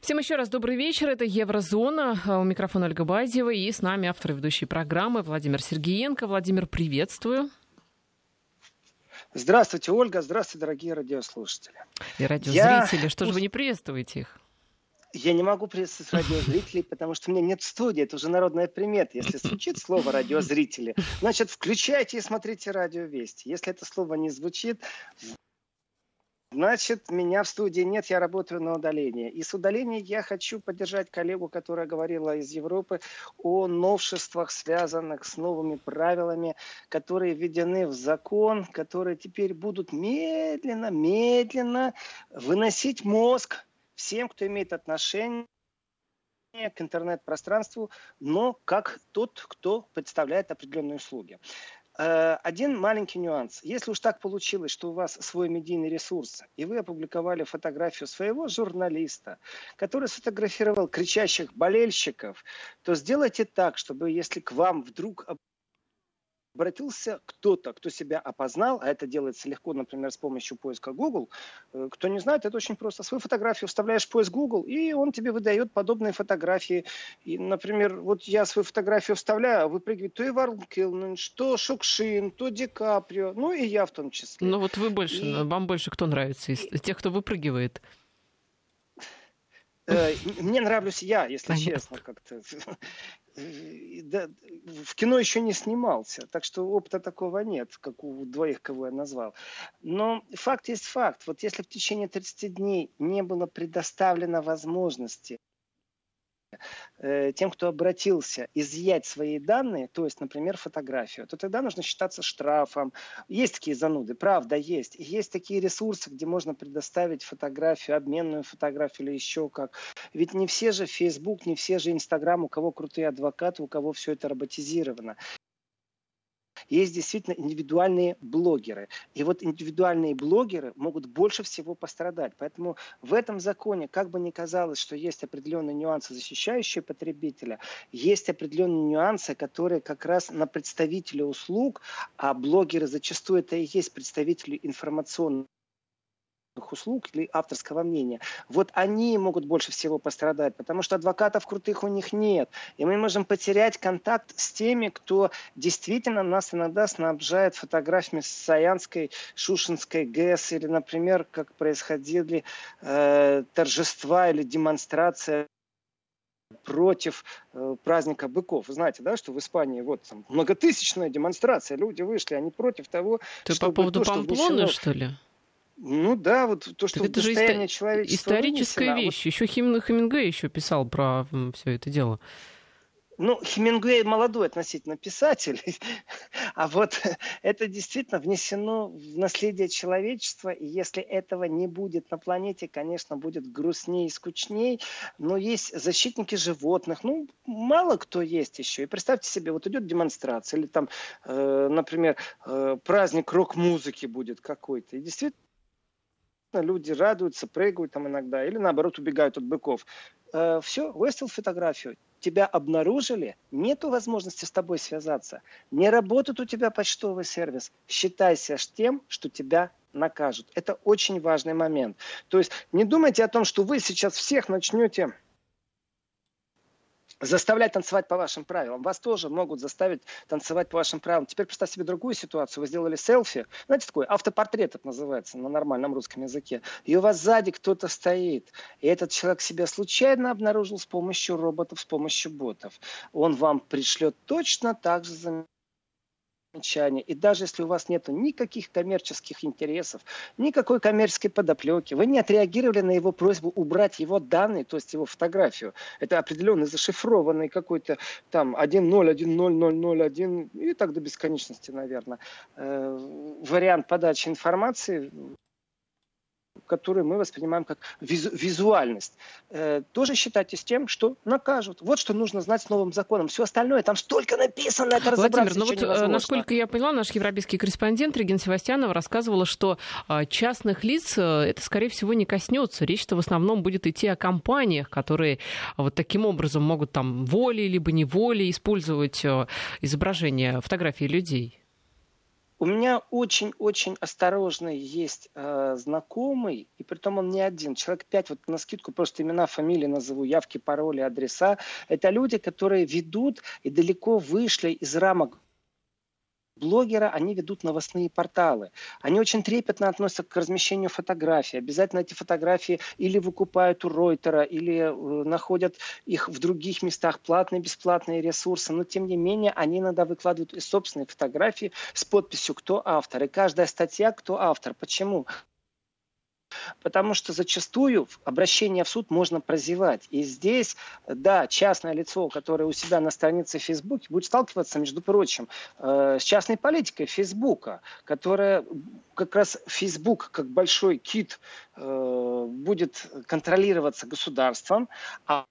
Всем еще раз добрый вечер. Это Еврозона. У микрофона Ольга Базева. И с нами автор и ведущей программы Владимир Сергеенко. Владимир, приветствую. Здравствуйте, Ольга. Здравствуйте, дорогие радиослушатели. И радиозрители. Я... Что же вы не приветствуете их? Я не могу приветствовать радиозрителей, потому что у меня нет студии. Это уже народная примета. Если звучит слово радиозрители, значит, включайте и смотрите радиовести. Если это слово не звучит, Значит, меня в студии нет, я работаю на удалении. И с удаления я хочу поддержать коллегу, которая говорила из Европы о новшествах, связанных с новыми правилами, которые введены в закон, которые теперь будут медленно, медленно выносить мозг всем, кто имеет отношение к интернет-пространству, но как тот, кто представляет определенные услуги. Э, один маленький нюанс. Если уж так получилось, что у вас свой медийный ресурс, и вы опубликовали фотографию своего журналиста, который сфотографировал кричащих болельщиков, то сделайте так, чтобы если к вам вдруг обратился кто-то, кто себя опознал, а это делается легко, например, с помощью поиска Google. Э, кто не знает, это очень просто. Свою фотографию вставляешь в поиск Google, и он тебе выдает подобные фотографии. И, например, вот я свою фотографию вставляю, а выпрыгивает то Ивар Килнен, то Шукшин, то Ди Каприо, ну и я в том числе. Ну вот вы больше, и... вам больше кто нравится из тех, кто выпрыгивает? Э, мне нравлюсь я, если честно, как-то. Да, в кино еще не снимался, так что опыта такого нет, как у двоих, кого я назвал. Но факт есть факт. Вот если в течение 30 дней не было предоставлено возможности Э, тем, кто обратился, изъять свои данные, то есть, например, фотографию, то тогда нужно считаться штрафом. Есть такие зануды, правда, есть. есть такие ресурсы, где можно предоставить фотографию, обменную фотографию или еще как. Ведь не все же Facebook, не все же Instagram, у кого крутые адвокаты, у кого все это роботизировано есть действительно индивидуальные блогеры. И вот индивидуальные блогеры могут больше всего пострадать. Поэтому в этом законе, как бы ни казалось, что есть определенные нюансы, защищающие потребителя, есть определенные нюансы, которые как раз на представителя услуг, а блогеры зачастую это и есть представители информационных услуг или авторского мнения, вот они могут больше всего пострадать, потому что адвокатов крутых у них нет. И мы можем потерять контакт с теми, кто действительно нас иногда снабжает фотографиями с Саянской, Шушинской ГЭС, или, например, как происходили э, торжества или демонстрация против э, праздника быков. Вы знаете, да, что в Испании вот там многотысячная демонстрация, люди вышли, они против того, Ты чтобы по поводу то, Памплоны, что, внесено... что ли? Ну да, вот то, что так это же иsto- человечества историческая вынесено, вещь. Вот... Еще Хим... Хемингуэй еще писал про все это дело. Ну, Хемингуэй молодой относительно писатель, а вот это действительно внесено в наследие человечества, и если этого не будет на планете, конечно, будет грустнее и скучнее, но есть защитники животных, ну, мало кто есть еще. И представьте себе, вот идет демонстрация, или там, э, например, э, праздник рок-музыки будет какой-то, и действительно люди радуются, прыгают там иногда, или наоборот убегают от быков. Э, все, выставил фотографию, тебя обнаружили, нету возможности с тобой связаться, не работает у тебя почтовый сервис, считайся тем, что тебя накажут. Это очень важный момент. То есть не думайте о том, что вы сейчас всех начнете заставлять танцевать по вашим правилам. Вас тоже могут заставить танцевать по вашим правилам. Теперь представьте себе другую ситуацию. Вы сделали селфи, знаете, такой автопортрет это называется на нормальном русском языке, и у вас сзади кто-то стоит, и этот человек себя случайно обнаружил с помощью роботов, с помощью ботов. Он вам пришлет точно так же замечание. И даже если у вас нет никаких коммерческих интересов, никакой коммерческой подоплеки, вы не отреагировали на его просьбу убрать его данные, то есть его фотографию. Это определенный зашифрованный какой-то там 1.0.1.0.0.0.1 и так до бесконечности, наверное, э, вариант подачи информации которые мы воспринимаем как визу, визуальность, э, тоже считайте с тем, что накажут. Вот что нужно знать с новым законом. Все остальное, там столько написано, это Владимир, ну вот, невозможно. насколько я поняла, наш европейский корреспондент Регина Севастьянова рассказывала, что а, частных лиц э, это, скорее всего, не коснется. Речь-то в основном будет идти о компаниях, которые вот таким образом могут там волей либо неволей использовать э, изображение, фотографии людей. У меня очень-очень осторожный есть э, знакомый, и при том он не один, человек пять, вот на скидку просто имена, фамилии назову, явки, пароли, адреса. Это люди, которые ведут и далеко вышли из рамок блогера, они ведут новостные порталы. Они очень трепетно относятся к размещению фотографий. Обязательно эти фотографии или выкупают у Ройтера, или э, находят их в других местах, платные, бесплатные ресурсы. Но, тем не менее, они иногда выкладывают и собственные фотографии с подписью «Кто автор?». И каждая статья «Кто автор?». Почему? Потому что зачастую обращение в суд можно прозевать. И здесь, да, частное лицо, которое у себя на странице Facebook, будет сталкиваться, между прочим, э, с частной политикой Фейсбука, которая как раз Facebook, как большой кит, э, будет контролироваться государством, а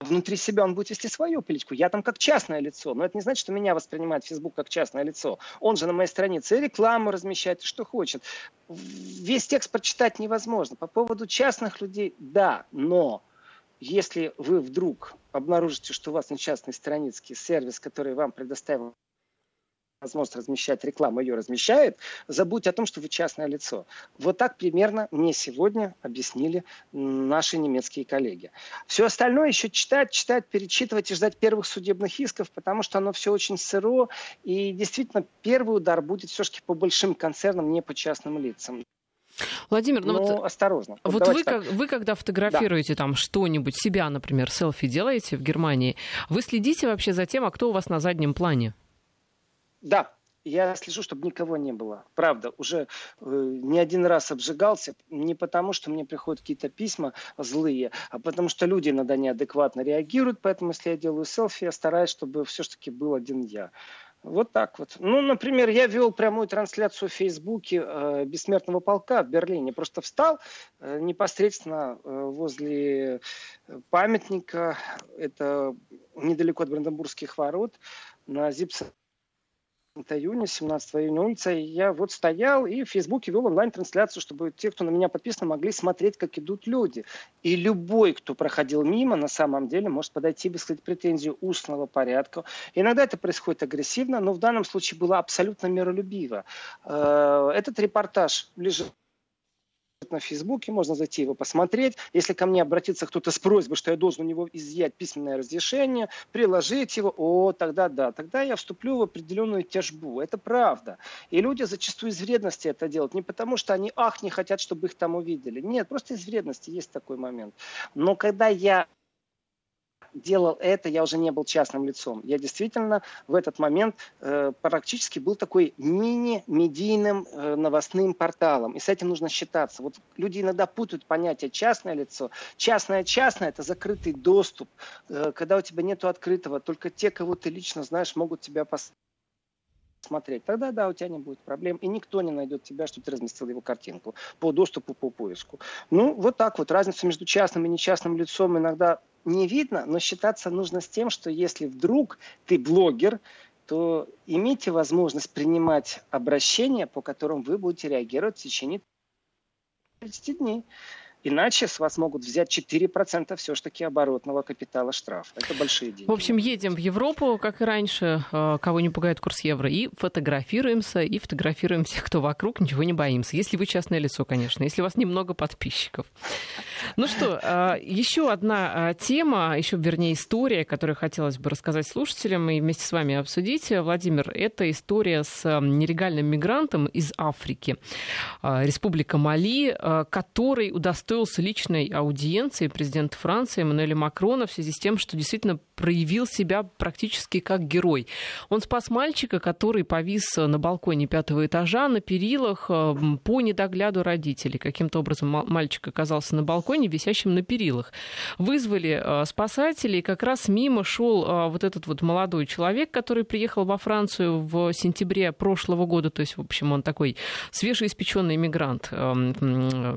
внутри себя он будет вести свою политику. Я там как частное лицо, но это не значит, что меня воспринимает Facebook как частное лицо. Он же на моей странице и рекламу размещает, что хочет. Весь текст прочитать невозможно. По поводу частных людей, да, но если вы вдруг обнаружите, что у вас на частной странице сервис, который вам предоставил возможность размещать рекламу, ее размещает, забудьте о том, что вы частное лицо. Вот так примерно мне сегодня объяснили наши немецкие коллеги. Все остальное еще читать, читать, перечитывать и ждать первых судебных исков, потому что оно все очень сыро. И действительно, первый удар будет все-таки по большим концернам, не по частным лицам. Владимир, ну вот осторожно. Вот, вот вы, как, вы когда фотографируете да. там что-нибудь, себя, например, селфи делаете в Германии, вы следите вообще за тем, а кто у вас на заднем плане? Да, я слежу, чтобы никого не было. Правда, уже э, не один раз обжигался, не потому, что мне приходят какие-то письма злые, а потому что люди иногда неадекватно реагируют, поэтому если я делаю селфи, я стараюсь, чтобы все-таки был один я. Вот так вот. Ну, например, я вел прямую трансляцию в Фейсбуке э, Бессмертного полка в Берлине. Просто встал э, непосредственно э, возле памятника, это недалеко от Бранденбургских ворот, на Зипсе июня, 17 июня улица, и я вот стоял и в Фейсбуке вел онлайн-трансляцию, чтобы те, кто на меня подписан, могли смотреть, как идут люди. И любой, кто проходил мимо, на самом деле может подойти, высказать претензию устного порядка. Иногда это происходит агрессивно, но в данном случае было абсолютно миролюбиво. Э, этот репортаж лежит на Фейсбуке, можно зайти его посмотреть. Если ко мне обратится кто-то с просьбой, что я должен у него изъять письменное разрешение, приложить его, о, тогда да, тогда я вступлю в определенную тяжбу. Это правда. И люди зачастую из вредности это делают. Не потому, что они, ах, не хотят, чтобы их там увидели. Нет, просто из вредности есть такой момент. Но когда я делал это, я уже не был частным лицом. Я действительно в этот момент э, практически был такой мини-медийным э, новостным порталом. И с этим нужно считаться. Вот люди иногда путают понятие частное лицо. Частное-частное – это закрытый доступ. Э, когда у тебя нет открытого, только те, кого ты лично знаешь, могут тебя посмотреть смотреть, тогда да, у тебя не будет проблем, и никто не найдет тебя, что ты разместил его картинку по доступу, по поиску. Ну, вот так вот. Разница между частным и нечастным лицом иногда не видно, но считаться нужно с тем, что если вдруг ты блогер, то имейте возможность принимать обращения, по которым вы будете реагировать в течение 30 дней. Иначе с вас могут взять 4% все-таки оборотного капитала штраф. Это большие деньги. В общем, едем в Европу, как и раньше, э, кого не пугает курс евро, и фотографируемся, и фотографируем всех, кто вокруг, ничего не боимся. Если вы частное лицо, конечно, если у вас немного подписчиков. Ну что, э, еще одна э, тема, еще, вернее, история, которую хотелось бы рассказать слушателям и вместе с вами обсудить. Владимир, это история с нелегальным мигрантом из Африки, Республика Мали, который удостоился удостоился личной аудиенции президента Франции Эммануэля Макрона в связи с тем, что действительно проявил себя практически как герой. Он спас мальчика, который повис на балконе пятого этажа на перилах э, по недогляду родителей. Каким-то образом мальчик оказался на балконе, висящем на перилах. Вызвали э, спасателей, как раз мимо шел э, вот этот вот молодой человек, который приехал во Францию в сентябре прошлого года. То есть, в общем, он такой свежеиспеченный иммигрант,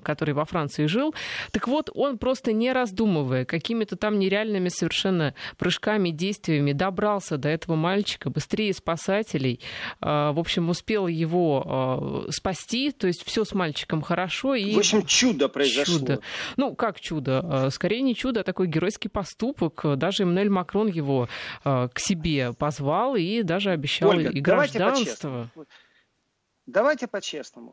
который во Франции жил жил. Так вот, он просто не раздумывая, какими-то там нереальными совершенно прыжками, действиями добрался до этого мальчика быстрее спасателей. А, в общем, успел его а, спасти, то есть все с мальчиком хорошо. И... В общем, чудо произошло. Чудо. Ну, как чудо? А, скорее не чудо, а такой геройский поступок. Даже Эммануэль Макрон его к себе позвал и даже обещал Ольга, и гражданство. давайте по-честному.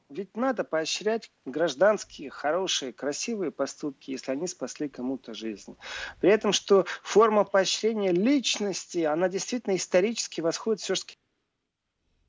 Ведь надо поощрять гражданские, хорошие, красивые поступки, если они спасли кому-то жизнь. При этом, что форма поощрения личности, она действительно исторически восходит все-таки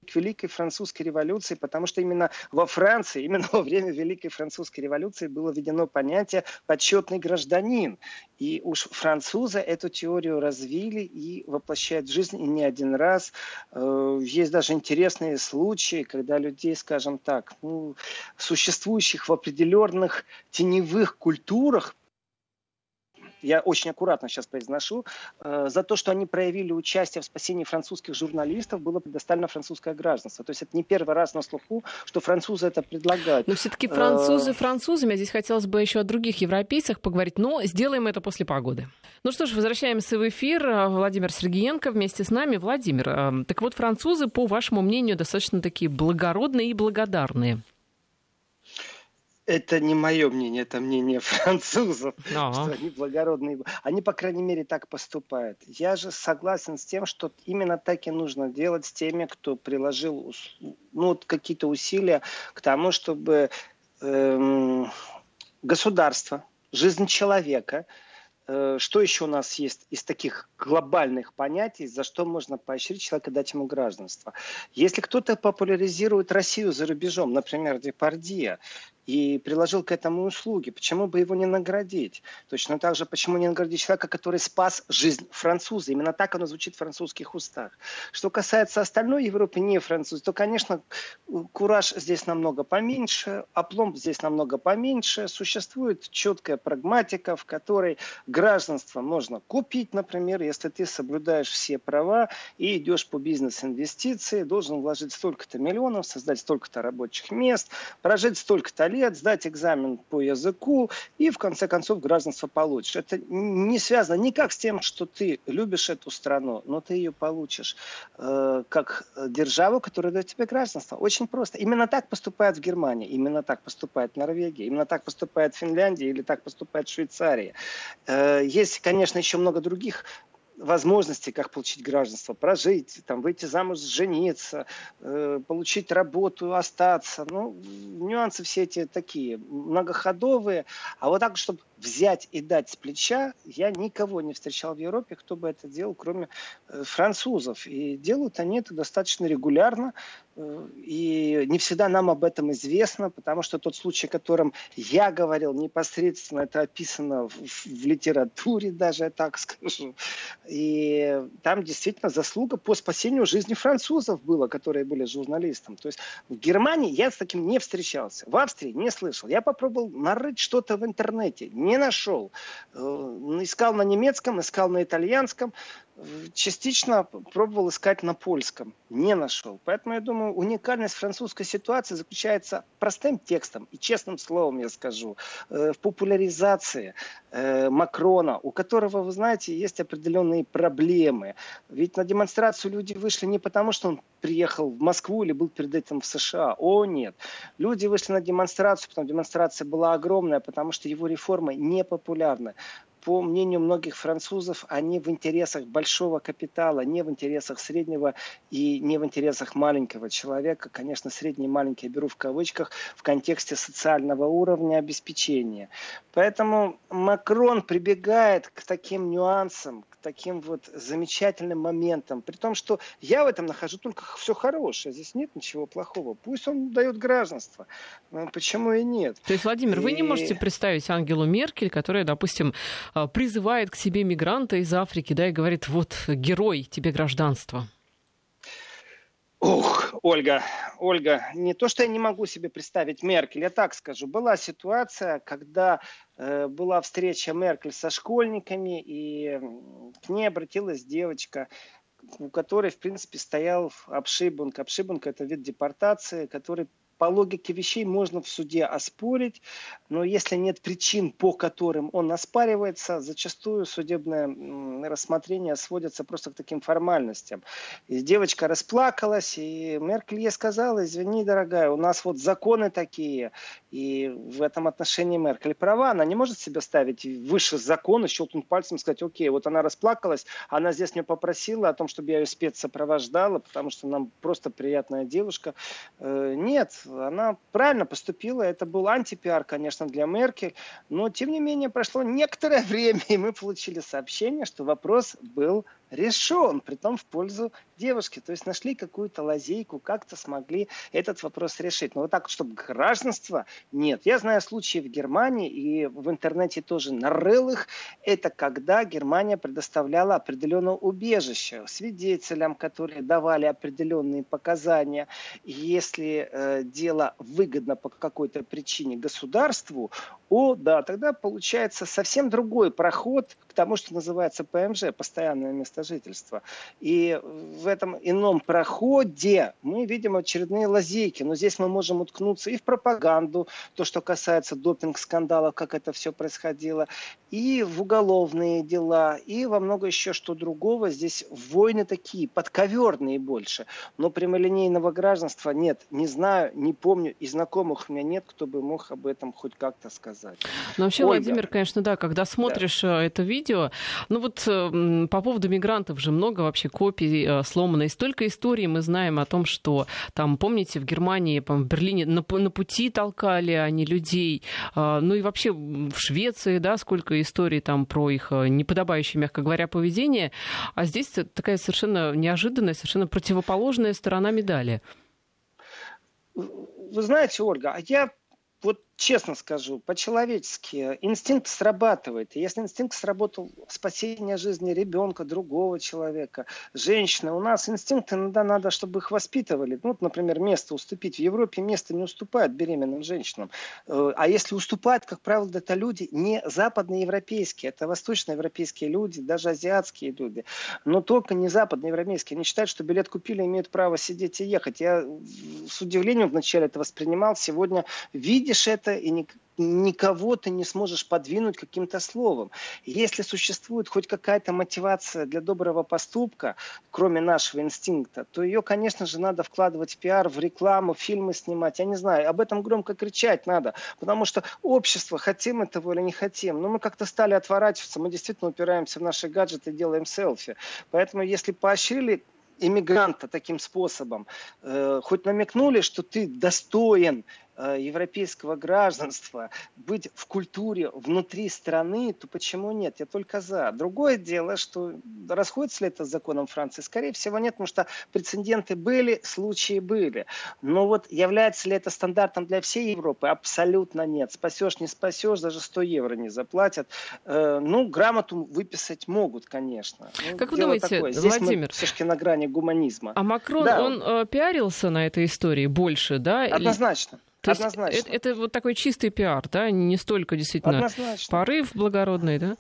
к Великой Французской революции, потому что именно во Франции, именно во время Великой Французской революции было введено понятие «почетный гражданин». И уж французы эту теорию развили и воплощают в жизнь и не один раз. Э, есть даже интересные случаи, когда людей, скажем так, ну, существующих в определенных теневых культурах, я очень аккуратно сейчас произношу, э, за то, что они проявили участие в спасении французских журналистов, было предоставлено французское гражданство. То есть это не первый раз на слуху, что французы это предлагают. Но все-таки французы французами, а здесь хотелось бы еще о других европейцах поговорить, но сделаем это после погоды. Ну что ж, возвращаемся в эфир. Владимир Сергеенко вместе с нами. Владимир, э, так вот французы, по вашему мнению, достаточно такие благородные и благодарные. Это не мое мнение, это мнение французов, ага. что они благородные. Они, по крайней мере, так поступают. Я же согласен с тем, что именно так и нужно делать с теми, кто приложил ну, вот какие-то усилия к тому, чтобы эм, государство, жизнь человека, э, что еще у нас есть из таких глобальных понятий, за что можно поощрить человека, дать ему гражданство? Если кто-то популяризирует Россию за рубежом, например, Депардия, и приложил к этому услуги. Почему бы его не наградить? Точно так же, почему не наградить человека, который спас жизнь француза? Именно так оно звучит в французских устах. Что касается остальной Европы, не француз, то, конечно, кураж здесь намного поменьше, опломб здесь намного поменьше. Существует четкая прагматика, в которой гражданство можно купить, например, если ты соблюдаешь все права и идешь по бизнес-инвестиции, должен вложить столько-то миллионов, создать столько-то рабочих мест, прожить столько-то лет, лет, сдать экзамен по языку и в конце концов гражданство получишь. Это не связано никак с тем, что ты любишь эту страну, но ты ее получишь э, как державу, которая дает тебе гражданство. Очень просто. Именно так поступает в Германии, именно так поступает в Норвегии, именно так поступает в Финляндии или так поступает в Швейцарии. Э, есть, конечно, еще много других возможности, как получить гражданство, прожить, там, выйти замуж, жениться, э, получить работу, остаться. Ну, нюансы все эти такие многоходовые. А вот так, чтобы взять и дать с плеча, я никого не встречал в Европе, кто бы это делал, кроме э, французов. И делают они это достаточно регулярно. Э, и не всегда нам об этом известно, потому что тот случай, о котором я говорил непосредственно, это описано в, в литературе даже, я так скажу. И там действительно заслуга по спасению жизни французов было, которые были журналистом. То есть в Германии я с таким не встречался. В Австрии не слышал. Я попробовал нарыть что-то в интернете не нашел. Э, искал на немецком, искал на итальянском, частично пробовал искать на польском, не нашел. Поэтому я думаю, уникальность французской ситуации заключается простым текстом и честным словом, я скажу, э, в популяризации э, Макрона, у которого, вы знаете, есть определенные проблемы. Ведь на демонстрацию люди вышли не потому, что он приехал в Москву или был перед этим в США. О, нет. Люди вышли на демонстрацию, потому демонстрация была огромная, потому что его реформы не популярны по мнению многих французов, они в интересах большого капитала, не в интересах среднего и не в интересах маленького человека. Конечно, средний и маленький я беру в кавычках в контексте социального уровня обеспечения. Поэтому Макрон прибегает к таким нюансам, к таким вот замечательным моментам, при том, что я в этом нахожу только все хорошее, здесь нет ничего плохого. Пусть он дает гражданство, почему и нет. То есть, Владимир, и... вы не можете представить Ангелу Меркель, которая, допустим, а, призывает к себе мигранта из Африки, да, и говорит, вот герой, тебе гражданство. Ух, Ольга, Ольга, не то, что я не могу себе представить Меркель, я так скажу. Была ситуация, когда э, была встреча Меркель со школьниками, и к ней обратилась девочка, у которой, в принципе, стоял обшибунг. Обшибунг – это вид депортации, который по логике вещей можно в суде оспорить, но если нет причин, по которым он оспаривается, зачастую судебное рассмотрения сводятся просто к таким формальностям. И девочка расплакалась, и Меркель ей сказала, извини, дорогая, у нас вот законы такие, и в этом отношении Меркель права, она не может себя ставить выше закона, щелкнуть пальцем и сказать, окей, вот она расплакалась, она здесь меня попросила о том, чтобы я ее спецсопровождала, потому что нам просто приятная девушка. Э, нет, она правильно поступила, это был антипиар, конечно, для Меркель, но тем не менее прошло некоторое время, и мы получили сообщение, что вопрос был решен, при том в пользу девушки. То есть нашли какую-то лазейку, как-то смогли этот вопрос решить. Но вот так, чтобы гражданство, нет. Я знаю случаи в Германии и в интернете тоже нарыл их. Это когда Германия предоставляла определенное убежище свидетелям, которые давали определенные показания. Если э, дело выгодно по какой-то причине государству, о, да, тогда получается совсем другой проход к тому, что называется ПМЖ, постоянное место жительства. И в этом ином проходе мы видим очередные лазейки. Но здесь мы можем уткнуться и в пропаганду, то, что касается допинг-скандалов, как это все происходило, и в уголовные дела, и во много еще что другого. Здесь войны такие, подковерные больше. Но прямолинейного гражданства нет. Не знаю, не помню, и знакомых у меня нет, кто бы мог об этом хоть как-то сказать. Ну, вообще, Ольга. Владимир, конечно, да, когда смотришь да. это видео, ну вот по поводу мигрантов же много вообще копий э, сломано. И столько историй мы знаем о том, что там, помните, в Германии, в Берлине на, на пути толкали они людей. Э, ну и вообще в Швеции, да, сколько историй там про их э, неподобающее, мягко говоря, поведение. А здесь такая совершенно неожиданная, совершенно противоположная сторона медали. Вы знаете, Ольга, а я вот честно скажу, по-человечески, инстинкт срабатывает. И если инстинкт сработал спасение жизни ребенка, другого человека, женщины, у нас инстинкты иногда надо, чтобы их воспитывали. Ну, вот, например, место уступить. В Европе место не уступают беременным женщинам. Э, а если уступают, как правило, это люди не западноевропейские, это восточноевропейские люди, даже азиатские люди. Но только не западноевропейские. Они считают, что билет купили, имеют право сидеть и ехать. Я с удивлением вначале это воспринимал. Сегодня видишь это, это, и ни, никого ты не сможешь подвинуть каким-то словом. Если существует хоть какая-то мотивация для доброго поступка, кроме нашего инстинкта, то ее, конечно же, надо вкладывать в пиар, в рекламу, фильмы снимать. Я не знаю, об этом громко кричать надо, потому что общество, хотим этого или не хотим, но мы как-то стали отворачиваться, мы действительно упираемся в наши гаджеты и делаем селфи. Поэтому если поощрили иммигранта таким способом, э, хоть намекнули, что ты достоин европейского гражданства, быть в культуре внутри страны, то почему нет? Я только за. Другое дело, что расходится ли это с законом Франции? Скорее всего нет, потому что прецеденты были, случаи были. Но вот является ли это стандартом для всей Европы? Абсолютно нет. Спасешь, не спасешь, даже 100 евро не заплатят. Э, ну, грамоту выписать могут, конечно. Ну, как вы думаете, такое. Здесь Владимир, все-таки на грани гуманизма. А Макрон, да. он э, пиарился на этой истории больше, да? Однозначно. То Однозначно. Есть это, это вот такой чистый пиар, да, не столько действительно Однозначно. порыв благородный, да?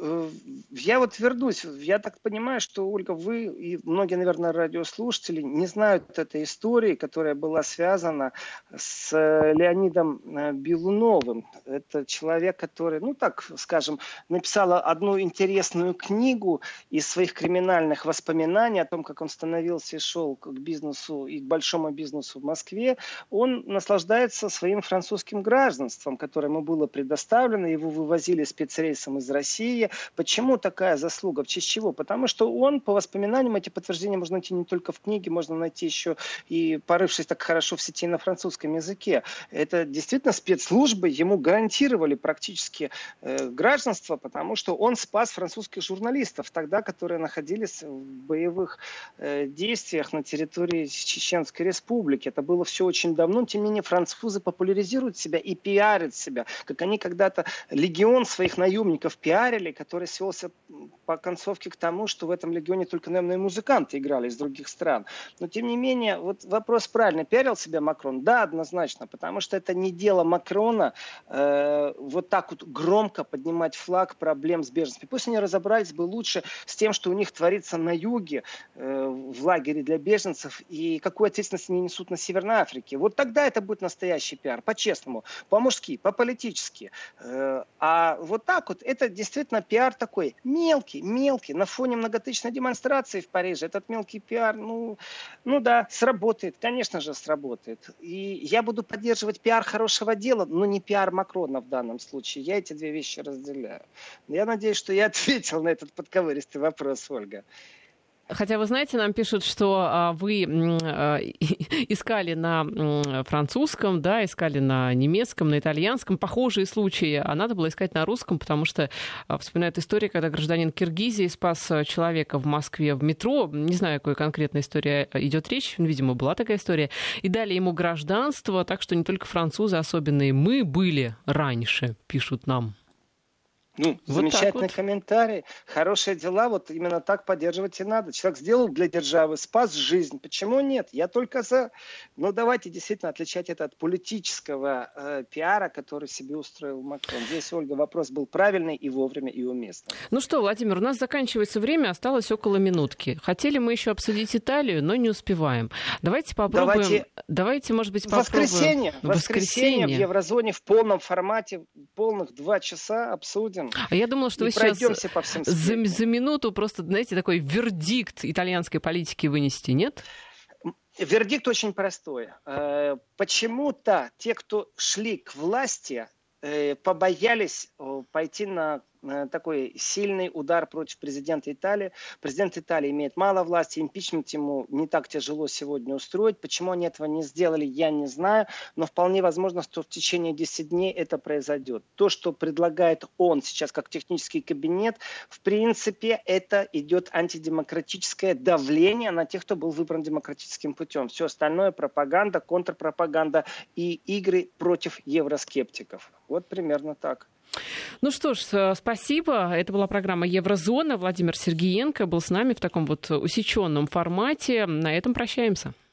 Э, я вот вернусь. Я так понимаю, что, Ольга, вы и многие, наверное, радиослушатели не знают этой истории, которая была связана с Леонидом э, Белуновым. Это человек, который, ну так скажем, написал одну интересную книгу из своих криминальных воспоминаний о том, как он становился и шел к бизнесу и к большому бизнесу в Москве. Он наслаждается своим французским гражданством, которое ему было предоставлено. Его вывозили спецрейсом из России России. Почему такая заслуга? В честь чего? Потому что он, по воспоминаниям, эти подтверждения можно найти не только в книге, можно найти еще и порывшись так хорошо в сети на французском языке. Это действительно спецслужбы ему гарантировали практически э, гражданство, потому что он спас французских журналистов тогда, которые находились в боевых э, действиях на территории Чеченской Республики. Это было все очень давно, тем не менее французы популяризируют себя и пиарят себя, как они когда-то легион своих наемников пиарили, который свелся по концовке к тому, что в этом легионе только, наверное, музыканты играли из других стран. Но, тем не менее, вот вопрос правильно. Пиарил себя Макрон? Да, однозначно, потому что это не дело Макрона э, вот так вот громко поднимать флаг проблем с беженцами. Пусть они разобрались бы лучше с тем, что у них творится на юге, э, в лагере для беженцев, и какую ответственность они несут на Северной Африке. Вот тогда это будет настоящий пиар, по-честному, по-мужски, по-политически. Э, а вот так вот, это действительно пиар такой мелкий, мелкий, на фоне многотысячной демонстрации в Париже. Этот мелкий пиар, ну, ну да, сработает, конечно же, сработает. И я буду поддерживать пиар хорошего дела, но не пиар Макрона в данном случае. Я эти две вещи разделяю. Я надеюсь, что я ответил на этот подковыристый вопрос, Ольга. Хотя, вы знаете, нам пишут, что а, вы а, искали на французском, да, искали на немецком, на итальянском. Похожие случаи, а надо было искать на русском, потому что а, вспоминает история, когда гражданин Киргизии спас человека в Москве в метро, не знаю, какой конкретной истории идет речь, видимо, была такая история, и дали ему гражданство, так что не только французы, особенные мы были раньше, пишут нам. Ну, вот замечательный вот. комментарий. Хорошие дела, вот именно так поддерживать и надо. Человек сделал для державы, спас жизнь. Почему нет? Я только за. Но давайте действительно отличать это от политического э, пиара, который себе устроил Макрон. Здесь, Ольга, вопрос был правильный и вовремя, и уместно. Ну что, Владимир, у нас заканчивается время, осталось около минутки. Хотели мы еще обсудить Италию, но не успеваем. Давайте попробуем. Давайте, давайте может быть, попробуем. Воскресенье. Воскресенье в еврозоне в полном формате, полных два часа обсудим обсудим. А я думала, что вы сейчас по всем за, за минуту просто, знаете, такой вердикт итальянской политики вынести, нет? Вердикт очень простой. Э, почему-то те, кто шли к власти, э, побоялись пойти на Э, такой сильный удар против президента Италии. Президент Италии имеет мало власти, импичмент ему не так тяжело сегодня устроить. Почему они этого не сделали, я не знаю, но вполне возможно, что в течение 10 дней это произойдет. То, что предлагает он сейчас как технический кабинет, в принципе, это идет антидемократическое давление на тех, кто был выбран демократическим путем. Все остальное пропаганда, контрпропаганда и игры против евроскептиков. Вот примерно так. Ну что ж, спасибо. Это была программа Еврозона. Владимир Сергеенко был с нами в таком вот усеченном формате. На этом прощаемся.